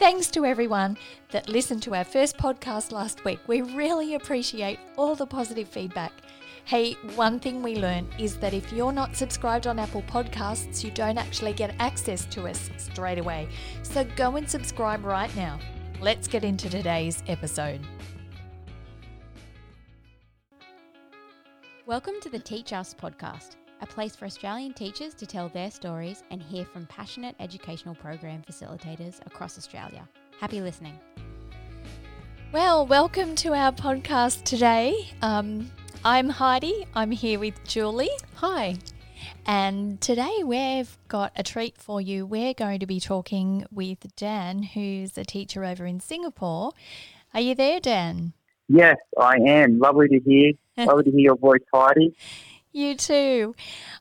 Thanks to everyone that listened to our first podcast last week. We really appreciate all the positive feedback. Hey, one thing we learned is that if you're not subscribed on Apple Podcasts, you don't actually get access to us straight away. So go and subscribe right now. Let's get into today's episode. Welcome to the Teach Us podcast, a place for Australian teachers to tell their stories and hear from passionate educational program facilitators across Australia. Happy listening. Well, welcome to our podcast today. Um, I'm Heidi. I'm here with Julie. Hi. And today we've got a treat for you. We're going to be talking with Dan, who's a teacher over in Singapore. Are you there, Dan? Yes, I am. Lovely to hear. Lovely to hear your voice, Heidi. You too.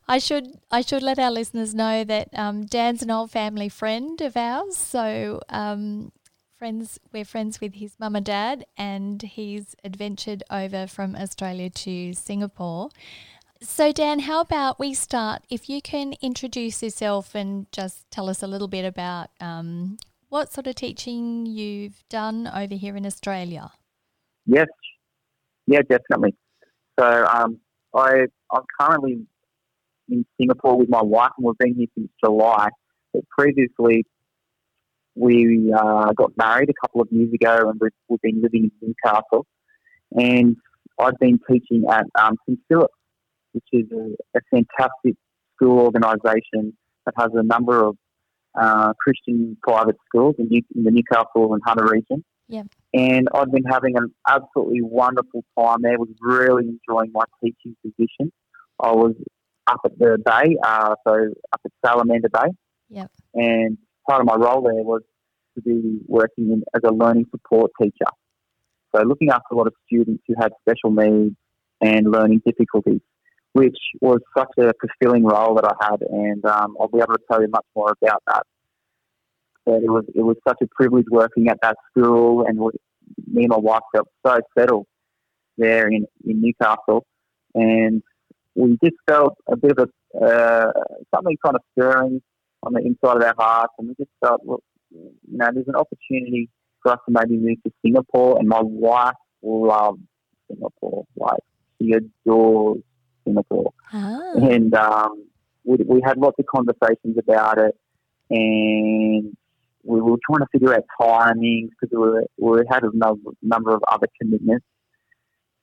I should I should let our listeners know that um, Dan's an old family friend of ours. So um, friends, we're friends with his mum and dad, and he's adventured over from Australia to Singapore. So Dan, how about we start? If you can introduce yourself and just tell us a little bit about um, what sort of teaching you've done over here in Australia. Yes, yeah, definitely. So um, I I'm currently in Singapore with my wife, and we've been here since July. But previously, we uh, got married a couple of years ago, and we've, we've been living in Newcastle. And I've been teaching at um, St Philip, which is a, a fantastic school organisation that has a number of uh, Christian private schools in, New, in the Newcastle and Hunter region. Yeah. And I've been having an absolutely wonderful time there. Was really enjoying my teaching position. I was up at the bay, uh, so up at Salamander Bay. Yep. And part of my role there was to be working in, as a learning support teacher. So looking after a lot of students who had special needs and learning difficulties, which was such a fulfilling role that I had. And um, I'll be able to tell you much more about that but it was it was such a privilege working at that school, and me and my wife felt so settled there in, in Newcastle, and we just felt a bit of a uh, something kind of stirring on the inside of our hearts, and we just felt, well, you know, there's an opportunity for us to maybe move to Singapore, and my wife loves Singapore, like she adores Singapore, Ah. and um, we, we had lots of conversations about it, and we were trying to figure out timings because we, were, we had a number, number of other commitments.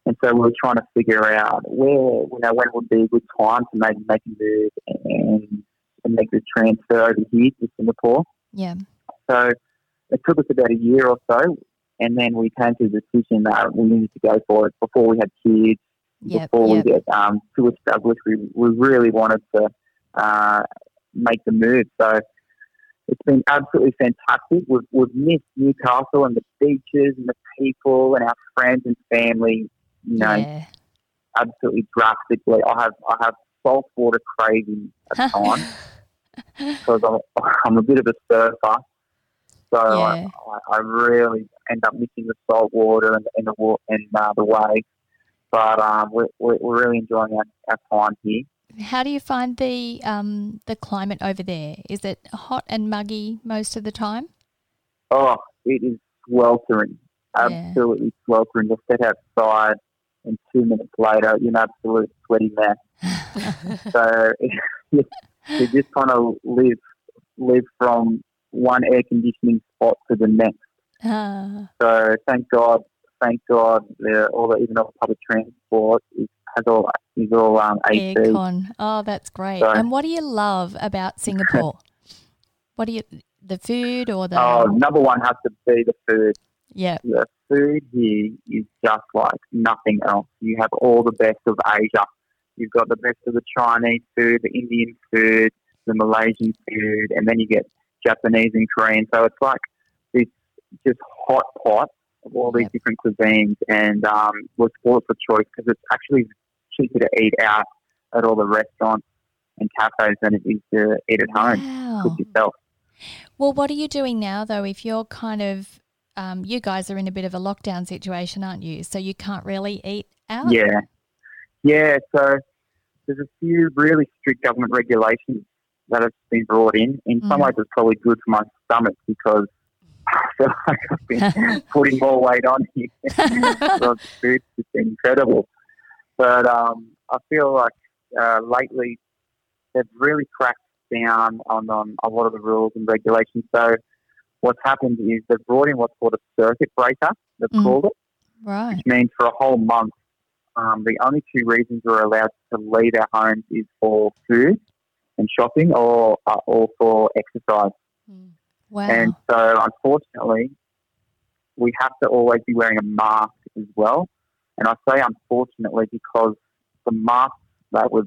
And so we were trying to figure out where, you know, when would be a good time to maybe make a move and, and make the transfer over here to Singapore. Yeah. So it took us about a year or so, and then we came to the decision that we needed to go for it before we had kids, Yep. before Yep. we get um, too established. We, we really wanted to uh, make the move. So it's been absolutely fantastic. We've, we've missed Newcastle and the beaches and the people and our friends and family, you know, Yeah. absolutely drastically. I have I have salt water craving at times because I'm, I'm a bit of a surfer. So I, Yeah. I, I really end up missing the salt water and, and the and uh, the waves. But um, we're, we're we're really enjoying our, our time here. How do you find the um, the climate over there? Is it hot and muggy most of the time? Oh, it is sweltering, Yeah. absolutely sweltering. Just step outside, and two minutes later, you're an absolute sweaty mess. so you just kind of live live from one air conditioning spot to the next. Ah, So thank God, thank God, all the even all public transport is has all is all um, AC. aircon. Oh, that's great. So- and what do you love about Singapore? what do you the food or the Oh, number one has to be the food. yeah The food here is just like nothing else. You have all the best of Asia. You've got the best of the Chinese food, the Indian food, the Malaysian food, and then you get Japanese and Korean. So it's like this just hot pot of all these Yep. different cuisines, and um, we're spoiled for choice because it's actually cheaper to eat out at all the restaurants and cafes than it is to eat at home wow. cook yourself. Well, what are you doing now though? If you're kind of um, you guys are in a bit of a lockdown situation, aren't you? So you can't really eat out. Yeah. Yeah, so there's a few really strict government regulations that have been brought in. In some Mm. ways, it's probably good for my stomach because I feel like I've been putting more weight on here. the food's just been incredible. But um, I feel like uh, lately they've really cracked down on, on a lot of the rules and regulations. So what's happened is they've brought in what's called a circuit breaker, they've Mm. called it, Right. which means for a whole month, um, the only two reasons we're allowed to leave our homes is for food and shopping or, uh, or for exercise. Wow. And so, unfortunately, we have to always be wearing a mask as well. And I say unfortunately because the masks that we've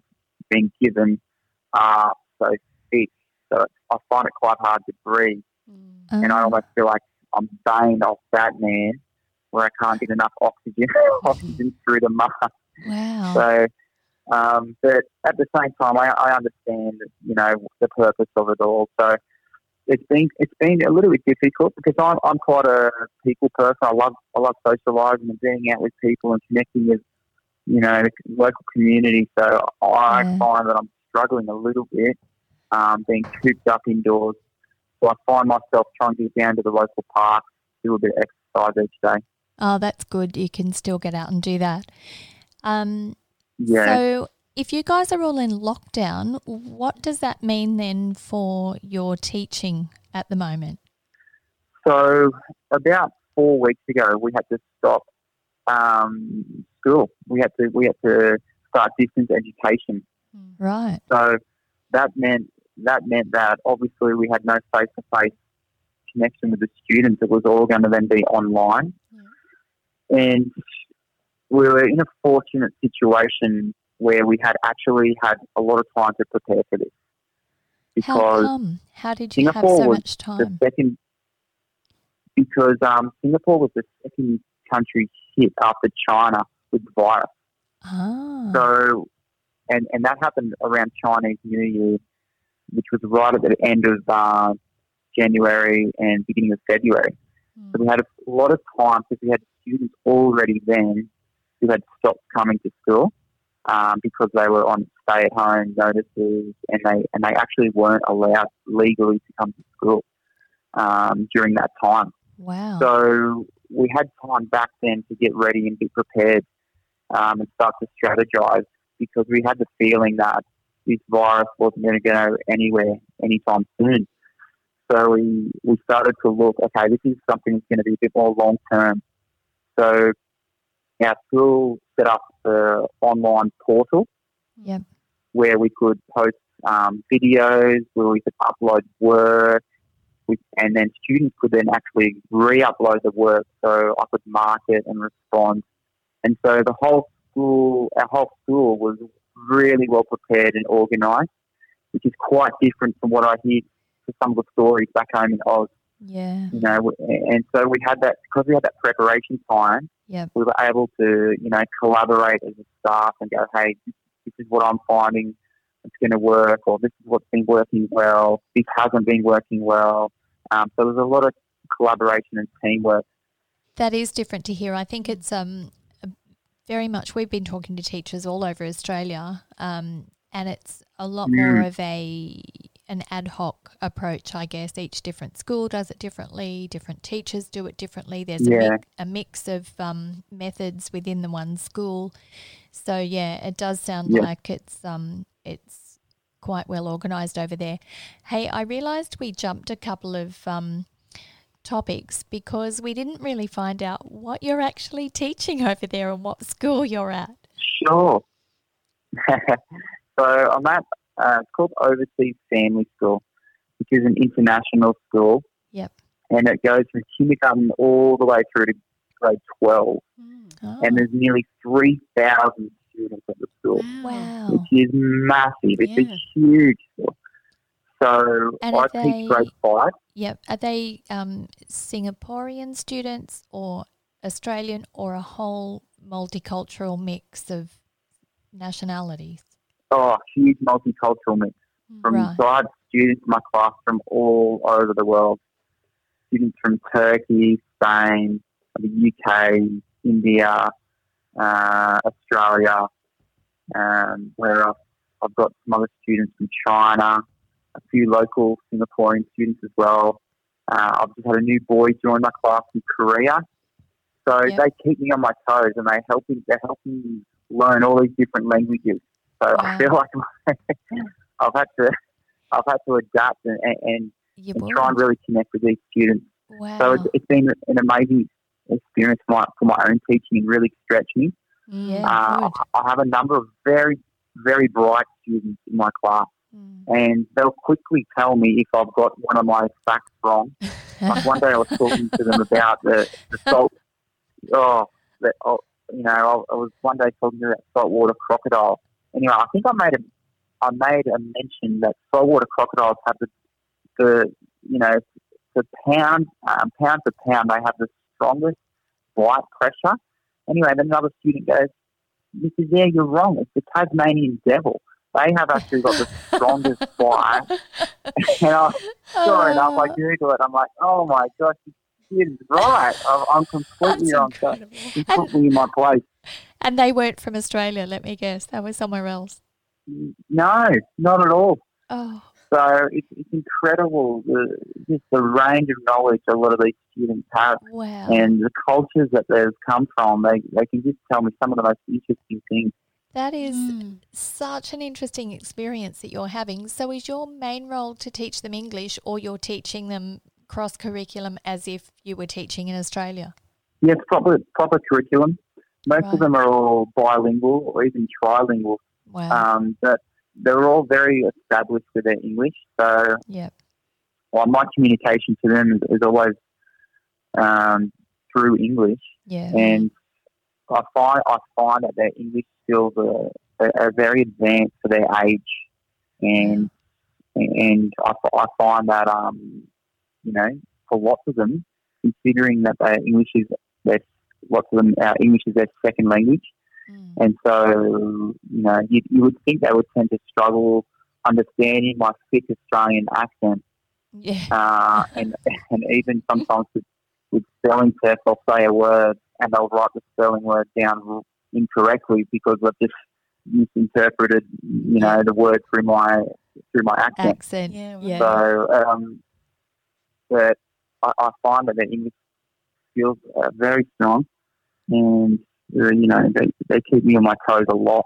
given are so thick, so I find it quite hard to breathe. And I Oh, almost feel like I'm baying off that man where I can't get enough oxygen, oxygen through the mask. wow. So, um, but at the same time, I, I understand, you know, the purpose of it all. So it's been it's been a little bit difficult because I'm I'm quite a people person. I love I love socialising and being out with people and connecting with, you know, the local community. So I Yeah. find that I'm struggling a little bit, um, being cooped up indoors. So I find myself trying to get down to the local park, do a bit of exercise each day. oh, that's good. You can still get out and do that. Um, Yeah. So, if you guys are all in lockdown, what does that mean then for your teaching at the moment? So about four weeks ago, we had to stop um, school. We had to we had to start distance education. Right. So that meant that meant that obviously we had no face to face connection with the students. It was all going to then be online, and we were in a fortunate situation where we had actually had a lot of time to prepare for this How because come? How did you have Singapore so was much the time? second because um, Singapore was the second country hit after China with the virus. Ah. So, and and that happened around Chinese New Year, which was right at the end of uh, January and beginning of February. So we had a lot of time because we had students already then who had stopped coming to school um, because they were on stay-at-home notices and they and they actually weren't allowed legally to come to school um, during that time. wow. So we had time back then to get ready and be prepared um, and start to strategize because we had the feeling that this virus wasn't going to go anywhere anytime soon. So we, we started to look, okay, this is something that's going to be a bit more long term. So our school set up the online portal Yep. where we could post um, videos, where we could upload work, and then students could then actually re-upload the work so I could mark it and respond. And so the whole school, our whole school was really well prepared and organised, which is quite different from what I hear for some of the stories back home in Oz. yeah. You know, and so we had that because we had that preparation time. Yep. We were able to, you know, collaborate as a staff and go, hey, this is what I'm finding it's going to work, or this is what's been working well. This hasn't been working well. Um, so there's a lot of collaboration and teamwork. That is different to hear. I think it's um very much. We've been talking to teachers all over Australia, um, and it's a lot more Mm. of a an ad hoc approach, I guess. Each different school does it differently. Different teachers do it differently. There's a, Yeah. mix, a mix of um, methods within the one school. So yeah, it does sound Yeah. like it's um it's quite well organised over there. Hey, I realised we jumped a couple of um, topics because we didn't really find out what you're actually teaching over there and what school you're at. Sure. so I'm at, uh, it's called Overseas Family School, which is an international school. Yep. And it goes from kindergarten all the way through to grade 12. Oh, And there's nearly 3,000 students at the school. wow. which is massive. It's Yeah. a huge school. So And I teach grade five. Yep. Are they um, Singaporean students or Australian or a whole multicultural mix of nationalities? Oh, huge multicultural mix. From Right. so I have students in my class from all over the world. Students from Turkey, Spain, the UK, India, uh, Australia, um, where else? I've got some other students from China, a few local Singaporean students as well, Uh, I've just had a new boy join my class in Korea. So Yep. they keep me on my toes and they helping they're helping me learn all these different languages. So I feel like I've had to I've had to adapt and, and, and try and really connect with these students. Wow. So it's, it's been an amazing experience for my, for my own teaching and really stretched me. Yeah. Uh. I have a number of very, very bright students in my class, Mm. and they'll quickly tell me if I've got one of my facts wrong. Like one day I was talking to them about the, the salt. Oh, the, oh, you know, I, I was one day talking about saltwater crocodile. Anyway, I think I made a, I made a mention that saltwater crocodiles have the, the you know, the pound, um, pound for pound, they have the strongest bite pressure. Anyway, then another student goes, Mrs. Yeah, you're wrong. It's the Tasmanian devil. They have actually got the strongest bite. and I, sure enough, I Google it. I'm like, oh my gosh, this is right. I'm, I'm completely That's wrong. So incredible. he put me in my place. And they weren't from Australia, let me guess. They were somewhere else. No, not at all. Oh, So it's, it's incredible the, just the range of knowledge a lot of these students have wow. and the cultures that they've come from. They, they can just tell me some of the most interesting things. That is Mm. such an interesting experience that you're having. So, is your main role to teach them English or you're teaching them cross curriculum as if you were teaching in Australia? Yes, proper proper curriculum. Most Right. of them are all bilingual or even trilingual. Wow. Um, but they're all very established with their English. So yep. well, my communication to them is, is always um, through English, Yeah. and I find I find that their English skills are, are, are very advanced for their age, and and I, I find that um, you know for lots of them, considering that their English is their lots of them uh, English is their second language, Mm. and so you know you, you would think they would tend to struggle understanding my thick Australian accent Yeah. uh, and and even sometimes with, with spelling tests, I'll say a word and they'll write the spelling word down incorrectly because I've just misinterpreted, you know, the word through my through my accent. Accent. Yeah, right. Yeah. So, um, but I, I find that their English skills are very strong, and uh, you know they they keep me on my toes a lot.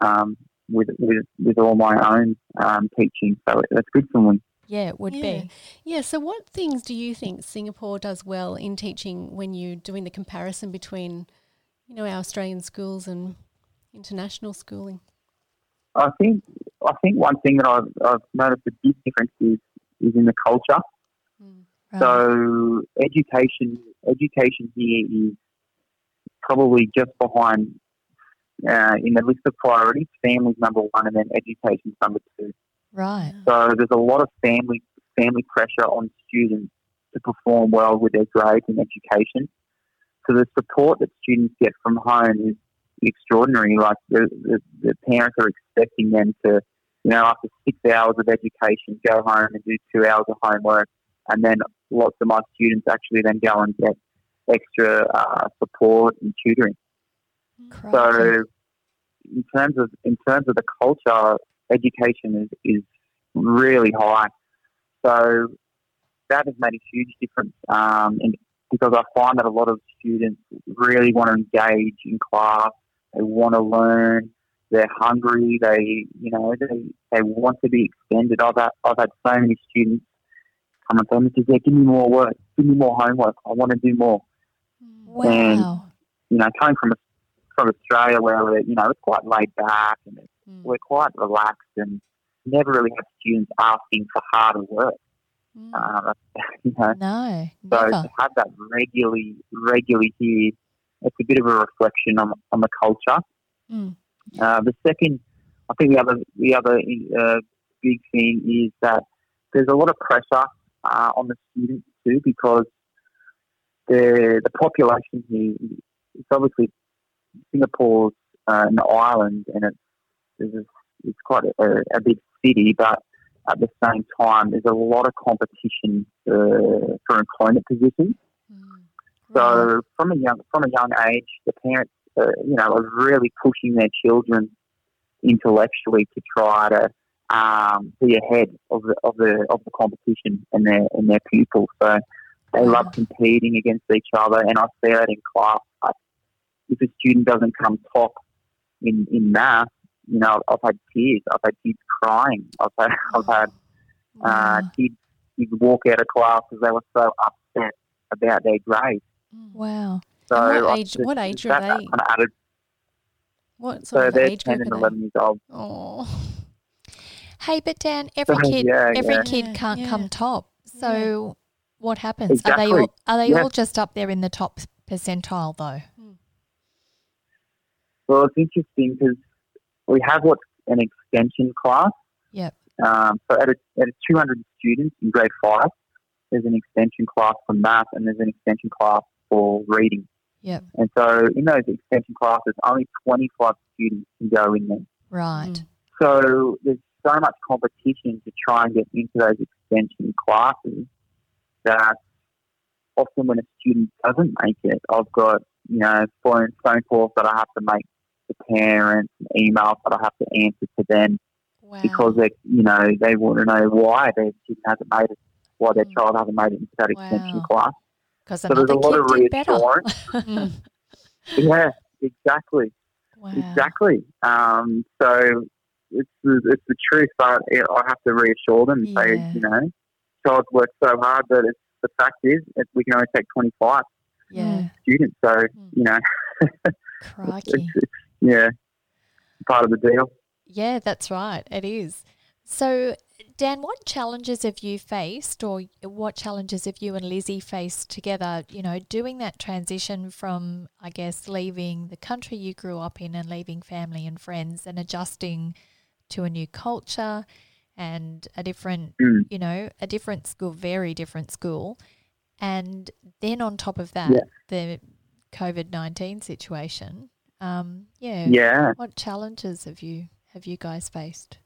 Um, with, with with all my own um, teaching, so that's good for me. Yeah, it would Yeah. be. Yeah, so what things do you think Singapore does well in teaching when you're doing the comparison between, you know, our Australian schools and international schooling? I think I think one thing that I've, I've noticed a big difference is, is in the culture. Right. So education education here is probably just behind uh, in the list of priorities. Family's number one, and then education's number two. right. So there's a lot of family family pressure on students to perform well with their grades in education. So the support that students get from home is extraordinary. Like the, the, the parents are expecting them to, you know, after six hours of education, go home and do two hours of homework, and then lots of my students actually then go and get extra uh, support and tutoring. So, in terms of in terms of the culture, education is, is really high. So that has made a huge difference. Um, and because I find that a lot of students really want to engage in class, they want to learn, they're hungry, they you know they, they want to be extended. I've had, I've had so many students and tell me, "Yeah, give me more work, give me more homework. I want to do more." wow. you know, coming from from Australia where we're, you know, it's quite laid back and Mm. we're quite relaxed and never really have students asking for harder work. Mm. Uh, you know, No, so never. to have that regularly, regularly here, it's a bit of a reflection on, on the culture. Mm. Uh, the second, I think the other, the other uh, big thing is that there's a lot of pressure uh, on the students too because the the population here, it's obviously Singapore's uh, an island and it's it's, it's quite a, a big city, but at the same time, there's a lot of competition uh, for employment positions. Mm. So from a young from a young age, the parents, uh, you know, are really pushing their children intellectually to try to um, be ahead of the of the of the competition and their and their pupils. So they Wow. love competing against each other, and I see that in class. Like, if a student doesn't come top in in math, you know, I've had tears. I've had kids crying. I've had I've had uh, Wow. kids kids walk out of class because they were so upset about their grades. Wow. So And what age- just- what age are that, they? That kind of added. What So sort of they're age ten group and are eleven years old. they? Oh, Hey, but Dan, every So, kid, yeah, every yeah. kid can't yeah. come top. So, what happens? Are they all are they Yeah. all just up there in the top percentile though? Well, it's interesting because we have what's an extension class. Yep. Um, so at a, at a 200 students in grade five, there's an extension class for math and there's an extension class for reading. Yep. And so in those extension classes, only 25 students can go in there. Right. Mm. So there's so much competition to try and get into those extension classes that often when a student doesn't make it, I've got, you know, phone, phone calls that I have to make to parents and emails that I have to answer to them wow. because they, you know, they want to know why their student hasn't made it, why their Mm. child hasn't made it into that extension class. Because So there's a lot of reassurance. Yeah, exactly. Wow. Exactly. Um, so it's the, it's the truth, but it, I have to reassure them and say, Yeah. you know, child's worked so hard, but it's, the fact is it, we can only take 25 Yeah. students. So, mm. you know, it's, it's, yeah, part of the deal. Yeah, that's right. It is. So, Dan, what challenges have you faced, or what challenges have you and Lizzie faced together? You know, doing that transition from, I guess, leaving the country you grew up in and leaving family and friends and adjusting to a new culture and a different, Mm. you know, a different school, very different school. And then on top of that, Yeah. the COVID 19 situation. Um, yeah. Yeah. What challenges have you have you guys faced?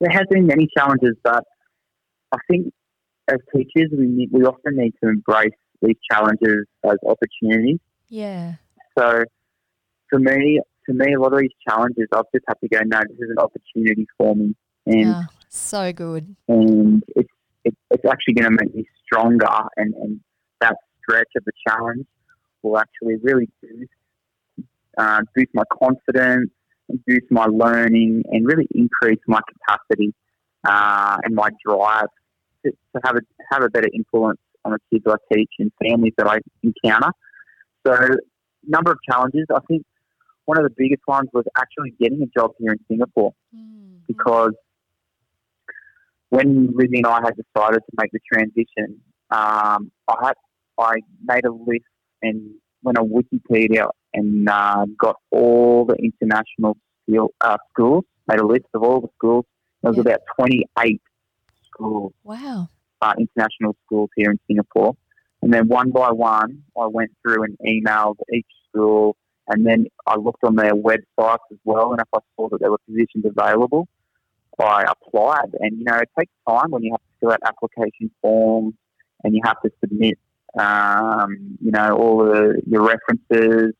There has been many challenges, but I think as teachers, we, need, we often need to embrace these challenges as opportunities. Yeah. So for me, to me, a lot of these challenges, I've just had to go, no, this is an opportunity for me. And Ah, so good. and it's it, it's actually going to make me stronger, and, and that stretch of the challenge will actually really boost uh, boost my confidence, boost my learning, and really increase my capacity uh, and my drive to, to have a have a better influence on the kids I teach and families that I encounter. So, number of challenges. I think one of the biggest ones was actually getting a job here in Singapore Mm. because when Lizzie and I had decided to make the transition, um, I had I made a list and went on Wikipedia and uh, got all the international skill, uh, schools. Made a list of all the schools. There was Yeah. about twenty eight schools, Wow. uh, international schools here in Singapore. And then one by one, I went through and emailed each school, and then I looked on their websites as well. And if I saw that there were positions available, I applied. And you know, it takes time when you have to fill out application forms and you have to submit, um, you know, all the your references.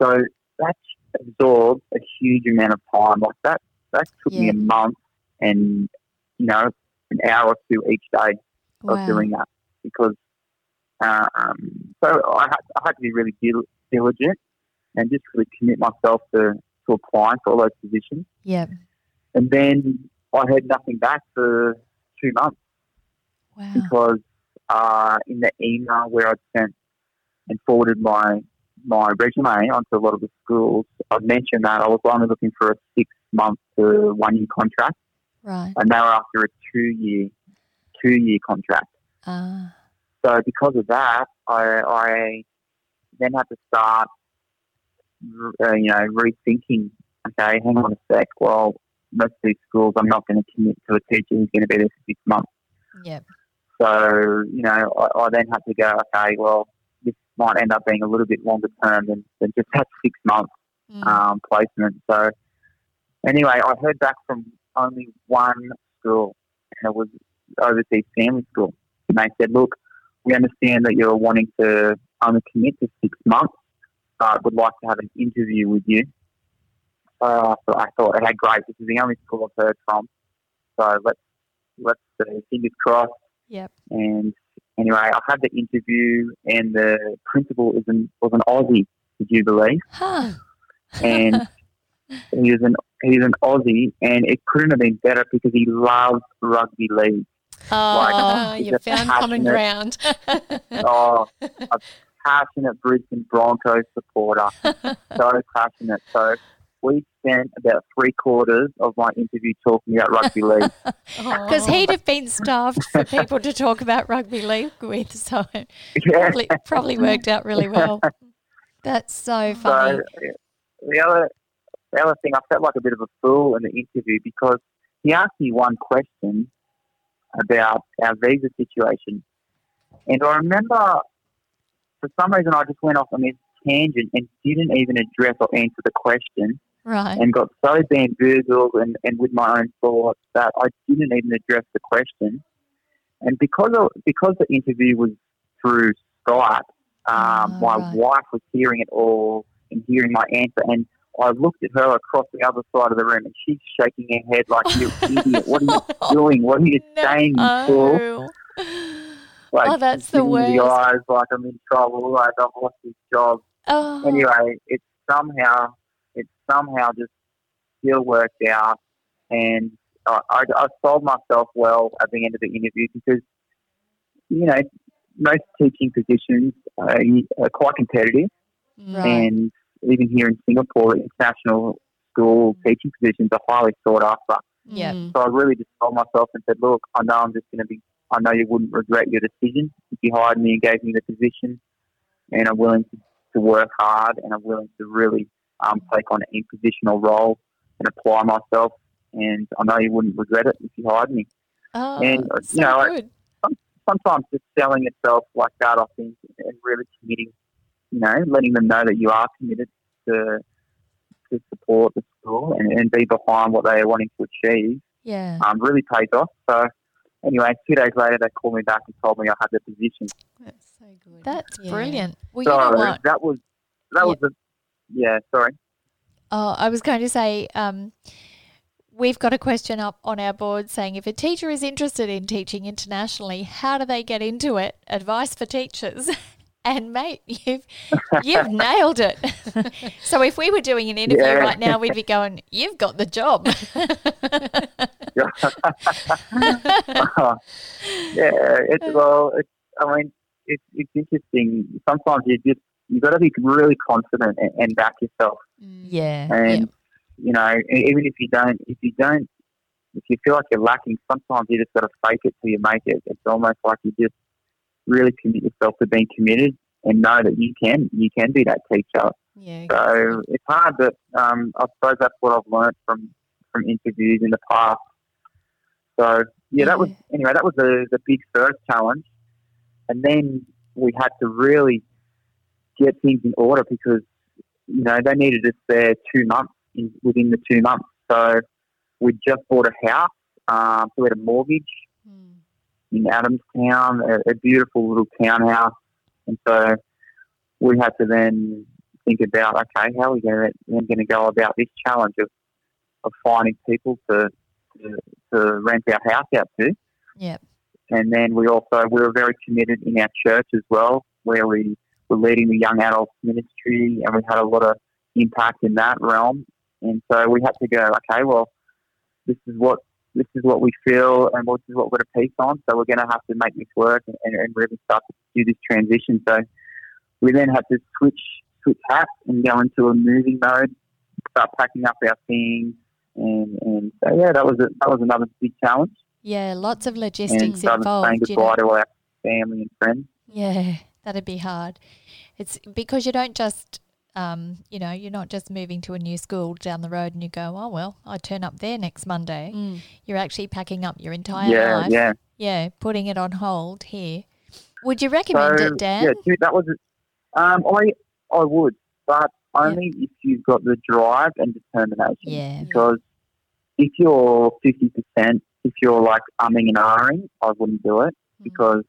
So that absorbed a huge amount of time. Like that, that took me a month, and you know, an hour or two each day Wow. of doing that because um, so I had, I had to be really dil- diligent and just really commit myself to, to applying for all those positions. Yeah. And then I heard nothing back for two months Wow. because uh, in the email where I'd sent and forwarded my my resume onto a lot of the schools, I'd mentioned that I was only looking for a six month to one year contract, Right. and they were after a two year two year contract. Ah. So because of that, I, I then had to start, uh, you know, rethinking. Okay, hang on a sec. Well, most of these schools, I'm not going to commit to a teacher who's going to be there for six months. Yep. So you know, I, I then had to go. Okay, well, this might end up being a little bit longer term than, than just that six month Mm. um, placement. So anyway, I heard back from only one school, and it was overseas family school. And they said, "Look, we understand that you're wanting to only commit to six months, but would like to have an interview with you." Uh, so I thought, "Okay, great. This is the only school I've heard from So let's let's see, fingers crossed. Yep. And anyway, I had the interview, and the principal is an, was an Aussie. Would you believe? Huh. And he was an he's an Aussie, and it couldn't have been better because he loves rugby league. Oh, he's you found common ground. Oh, passionate Brisbane Broncos supporter, so passionate. So we spent about three quarters of my interview talking about rugby league. Because he'd have been starved for people to talk about rugby league with, so it Yeah. probably, probably worked out really well. That's so funny. So the other the other thing, I felt like a bit of a fool in the interview because he asked me one question about our visa situation, and I remember for some reason I just went off on this tangent and didn't even address or answer the question, right. and got so bamboozled and, and with my own thoughts that I didn't even address the question. And because of, because the interview was through Skype, um, Ah, my right. wife was hearing it all and hearing my answer, and I looked at her across the other side of the room, and she's shaking her head like, "You idiot! What are you doing? What are you saying, you fool?" No. Like, Oh, that's the giving me the eyes like I'm in trouble, like I've lost this job. Oh, anyway, it somehow it somehow just still worked out, and I, I, I sold myself well at the end of the interview because you know most teaching positions uh, are quite competitive, Right. and even here in Singapore, international school teaching positions are highly sought after. Yep. Mm. So I really just told myself and said, look, I know I'm just going to be, I know you wouldn't regret your decision if you hired me and gave me the position. And I'm willing to, to work hard and I'm willing to really um, take on an impositional role and apply myself. And I know you wouldn't regret it if you hired me. Oh, and, uh, so you know, I- good. Sometimes just selling itself like that, I think, and really committing, you know, letting them know that you are committed to to support the school and, and be behind what they are wanting to achieve yeah. um, really pays off. So anyway, two days later, they called me back and told me I had the position. That's so good. That's Yeah. brilliant. Well, so you know what? that was that was the yeah. Sorry. Oh, I was going to say, um, we've got a question up on our board saying if a teacher is interested in teaching internationally, how do they get into it? Advice for teachers. And mate, you've you've nailed it. so if we were doing an interview Yeah. right now, we'd be going, "You've got the job." yeah. It's well. It's I mean, it's it's interesting. Sometimes you just you got to be really confident and, and back yourself. Mm. yeah. And you know, even if you don't, if you don't, if you feel like you're lacking, sometimes you just got to fake it till you make it. It's almost like you just really commit yourself to being committed and know that you can, you can be that teacher. Yeah. So it's hard, but um, I suppose that's what I've learned from from interviews in the past. So yeah, that was anyway. That was the the big first challenge, and then we had to really get things in order because you know they needed us there two months in, within the two months. So we just bought a house, um, so we had a mortgage. In Adamstown, a, a beautiful little townhouse, and so we had to then think about okay, how are we going to go about this challenge of of finding people to to, to rent our house out to. Yep. And then we also we were very committed in our church as well, where we were leading the young adults ministry, and we had a lot of impact in that realm. And so we had to go, okay, well, this is what this is what we feel, and this is what we're going to piece on. So we're going to have to make this work and, and, and really start to do this transition. So we then had to switch switch hats and go into a moving mode, start packing up our things, and and so yeah, that was a, that was another big challenge Yeah, lots of and logistics started saying involved. You know? goodbye to our family and friends. Yeah, that'd be hard. It's because you don't just, um, you know, you're not just moving to a new school down the road and you go, oh well, I turn up there next Monday. Mm. You're actually packing up your entire yeah, life. yeah. Yeah, putting it on hold here. Would you recommend so it, Dan? yeah, dude, that was um, I I would, but only if you've got the drive and determination. Yeah. Because if you're fifty percent, if you're like umming and ahhing, I wouldn't do it Mm. because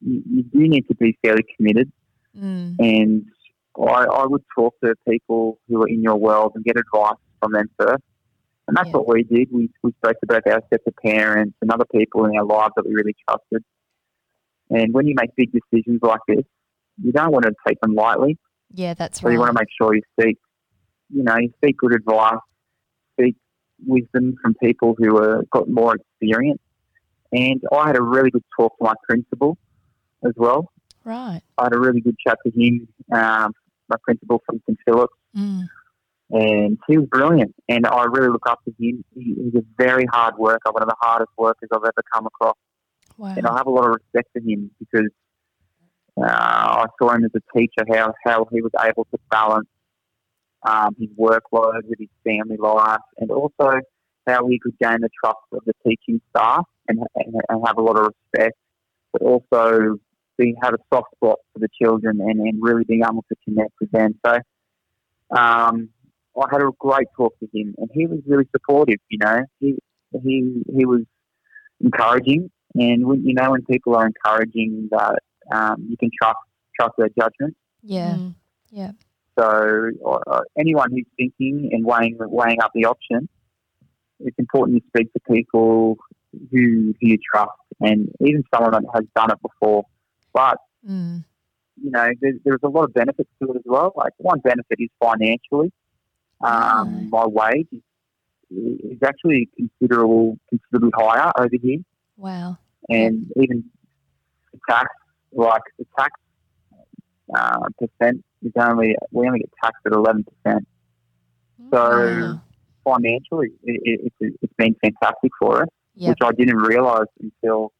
you, you do need to be fairly committed. Mm. And I, I would talk to people who are in your world and get advice from them first And that's Yeah. what we did. We, we spoke to both our sets of parents and other people in our lives that we really trusted. And when you make big decisions like this, you don't want to take them lightly. Yeah, that's So right. So you want to make sure you seek, you know, you seek good advice, seek wisdom from people who are got more experience. And I had a really good talk to my principal as well. right. I had a really good chat to him, um, my principal from St Philip's, Mm. and he was brilliant. And I really look up to him. He, he's a very hard worker, one of the hardest workers I've ever come across. Wow. And I have a lot of respect for him because uh, I saw him as a teacher, how, how he was able to balance um, his workload with his family life, and also how he could gain the trust of the teaching staff and, and, and have a lot of respect, but also be, have a soft spot for the children and, and really being able to connect with them. So um, I had a great talk with him, and he was really supportive. You know, he he he was encouraging, and when, you know when people are encouraging that um, you can trust trust their judgment. yeah. Mm. So uh, anyone who's thinking and weighing weighing up the option, it's important to speak to people who, who you trust, and even someone that has done it before. But Mm. you know, there's, there's a lot of benefits to it as well. Like one benefit is financially. Um, My wage is, is actually considerable, considerably higher over here, Wow. and even the tax, like the tax uh, percent is only we only get taxed at eleven percent. So Wow. financially, it, it, it's, it's been fantastic for us, Yep. which I didn't realise until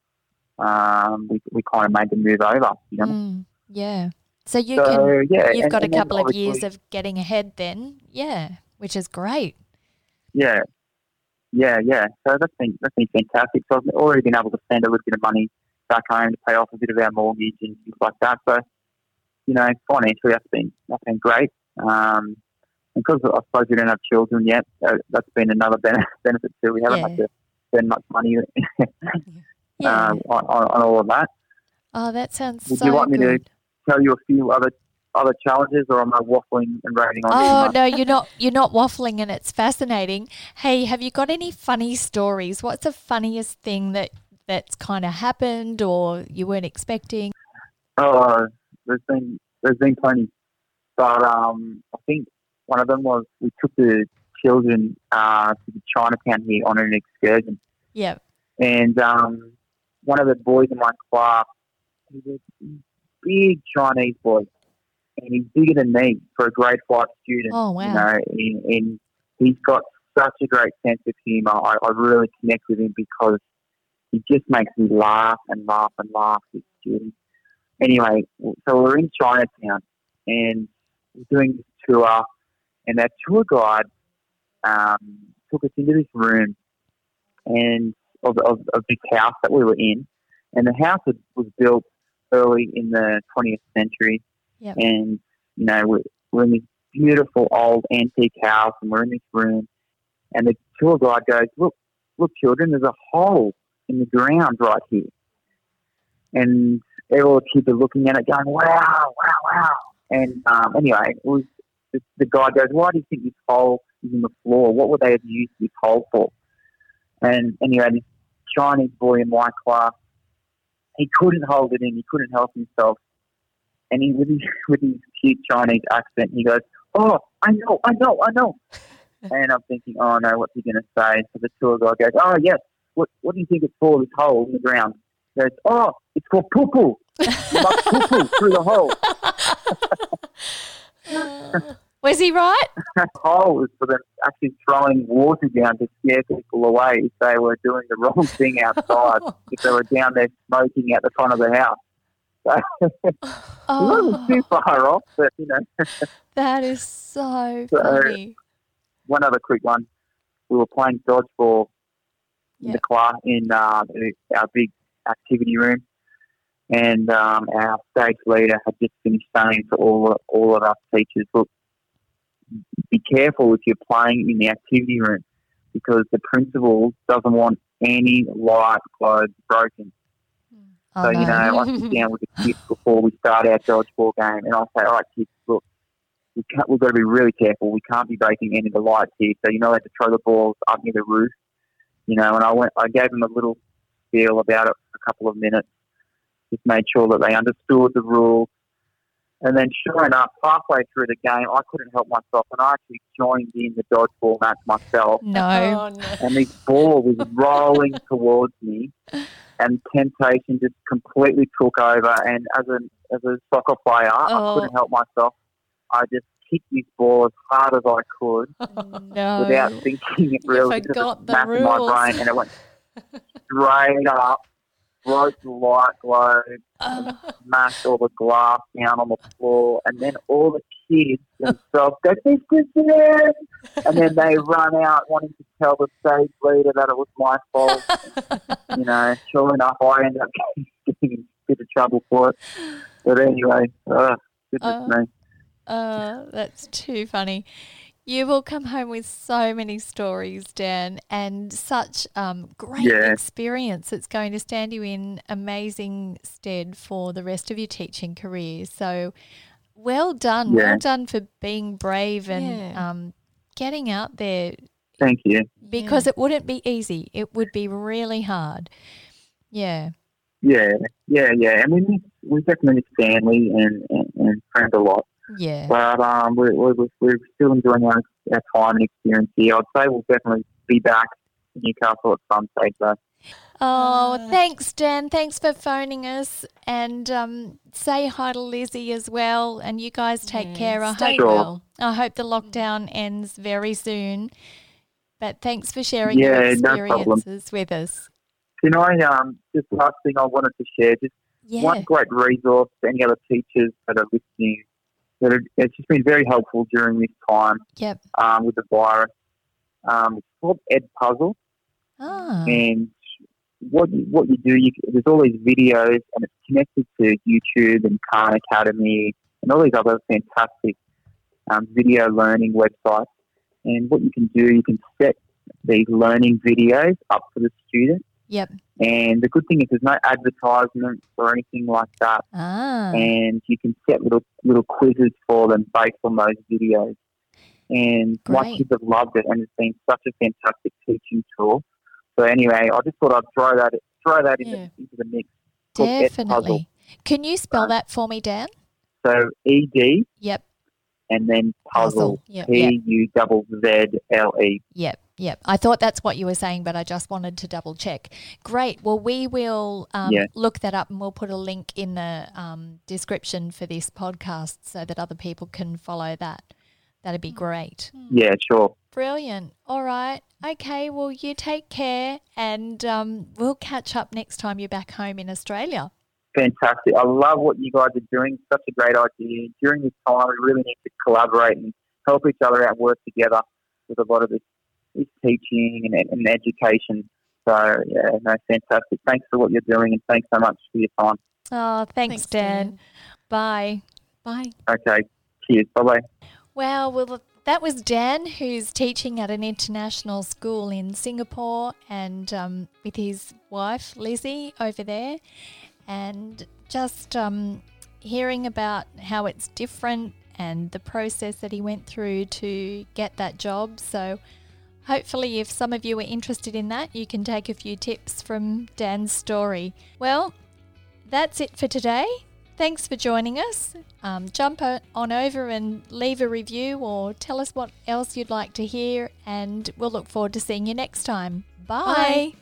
um, we, we kind of made the move over. You know, Mm. Yeah. So you so can yeah, you've and- got a and couple of years of getting ahead then. Yeah, which is great. Yeah, yeah, yeah. So that's been that's been fantastic. So I've already been able to spend a little bit of money back home to pay off a bit of our mortgage and things like that. So you know, financially that's been that's been great. Um, because I suppose we don't have children yet, uh, that's been another ben- benefit too. We haven't Yeah. had to spend much money Yeah. um, on, on, all of that. oh, that sounds Would so you want me to. Tell you a few other other challenges, or am I waffling and rating on? Oh no, you're not. You're not waffling, and it's fascinating. Hey, have you got any funny stories? What's the funniest thing that that's kind of happened, or you weren't expecting? Oh, there's been there's been plenty, but um, I think one of them was we took the children uh, to the Chinatown here on an excursion, Yeah. and um, one of the boys in my class, he's a big Chinese boy, and he's bigger than me for a grade five student. Oh wow. You know, and, and he's got such a great sense of humour. I, I really connect with him because he just makes me laugh and laugh and laugh. This student. Anyway, so we're in Chinatown and we're doing this tour, and our tour guide um, took us into this room and of, of, of this house that we were in, and the house was, was built early in the 20th century, Yep. and you know we're, we're in this beautiful old antique house, and we're in this room, and the tour guide goes, "Look, look, children, there's a hole in the ground right here," and all the kids are looking at it, going, "Wow, wow, wow!" And um, anyway, it was the, the guy goes, "Why do you think this hole is in the floor? What would they have used this hole for?" And anyway, this Chinese boy in my class, he couldn't hold it in. He couldn't help himself. And he, with his, with his cute Chinese accent, he goes, "Oh, I know, I know, I know." and I'm thinking, "Oh no, what's he going to say?" So the tour guide goes, "Oh yes, what what do you think it's for? This hole in the ground?" He goes, "Oh, it's for poo poo. You must poo poo through the hole." Was he right? that hole is for them actually throwing water down to scare people away if they were doing the wrong thing outside, if they were down there smoking at the front of the house. So it wasn't Oh, too far off, but you know, that is so So- funny. one other quick one. We were playing dodgeball in Yeah. the class in uh, our big activity room, and um, our stage leader had just finished saying to all all of us teachers, "Look, be careful if you're playing in the activity room because the principal doesn't want any light globes broken." Oh, So, you know, I sit down with the kids before we start our dodgeball game and I'll say, all right, kids, look, we can't, we've got to be really careful. We can't be breaking any of the lights here. So, you know, I had to throw the balls up near the roof, you know, and I went, I gave them a little spiel about it for a couple of minutes, just made sure that they understood the rules. And then, sure enough, halfway through the game, I couldn't help myself, and I actually joined in the dodgeball match myself. No. Oh, no. And this ball was rolling towards me, and temptation just completely took over. And as a as a soccer player, Oh. I couldn't help myself. I just kicked this ball as hard as I could oh, no. without thinking it really. because forgot it the smacked in my rules. brain, and it went straight up, broke the light globe, Oh, smashed all the glass down on the floor, and then all the kids themselves go, "This is it!" And then they run out wanting to tell the stage leader that it was my fault. you know, sure enough, I end up getting in a bit of trouble for it. But anyway, uh, goodness Uh, me. Uh, that's too funny. You will come home with so many stories, Dan, and such um, great Yeah. experience. It's going to stand you in amazing stead for the rest of your teaching career. So, well done. Yeah. Well done for being brave and Yeah. um, getting out there Thank you. because it wouldn't be easy. It would be really hard. Yeah. Yeah, yeah, yeah. And we miss, we definitely miss family and, and, and friends a lot. Yeah. But um, we're, we're, we're still enjoying our, our time and experience here. I'd say we'll definitely be back in Newcastle at some stage, though. Oh, Uh, thanks, Dan. Thanks for phoning us. And um, say hi to Lizzie as well. And you guys take Yeah, care. I stay hope, Sure. well. I hope the lockdown ends very soon. But thanks for sharing Yeah, your no problem. experiences with us. Can I, um, just last thing I wanted to share, just Yeah. one great resource for any other teachers that are listening. That it's just been very helpful during this time Yep. um, with the virus. Um, it's called Ed Puzzle, Ah. and what you, what you do, you, there's all these videos, and it's connected to YouTube and Khan Academy and all these other fantastic um, video learning websites. And what you can do, you can set these learning videos up for the student. Yep. And the good thing is there's no advertisements or anything like that. Ah. And you can set little little quizzes for them based on those videos. And my kids have loved it, and it's been such a fantastic teaching tool. So anyway, I just thought I'd throw that throw that into, Yeah. into the mix. Puzzle. Definitely. Can you spell Uh, that for me, Dan? So E D Yep. and then puzzle. Yeah. P U double Z L E. Yep, yep. I thought that's what you were saying, but I just wanted to double check. Great. Well, we will um, Yeah. look that up and we'll put a link in the um, description for this podcast so that other people can follow that. That'd be great. Yeah, sure. Brilliant. All right. Okay. Well, you take care and um, we'll catch up next time you're back home in Australia. Fantastic. I love what you guys are doing. Such a great idea. During this time, we really need to collaborate and help each other out, work together with a lot of this, this teaching and, and education. So, yeah, no, fantastic. Thanks for what you're doing and thanks so much for your time. Oh, thanks, Dan. Bye. Bye. Okay, cheers. Bye bye. Wow, well, that was Dan, who's teaching at an international school in Singapore and um, with his wife, Lizzie, over there. And just um, hearing about how it's different and the process that he went through to get that job. So, hopefully, if some of you are interested in that, you can take a few tips from Dan's story. Well, that's it for today. Thanks for joining us. Um, jump on over and leave a review or tell us what else you'd like to hear, and we'll look forward to seeing you next time. Bye. Bye.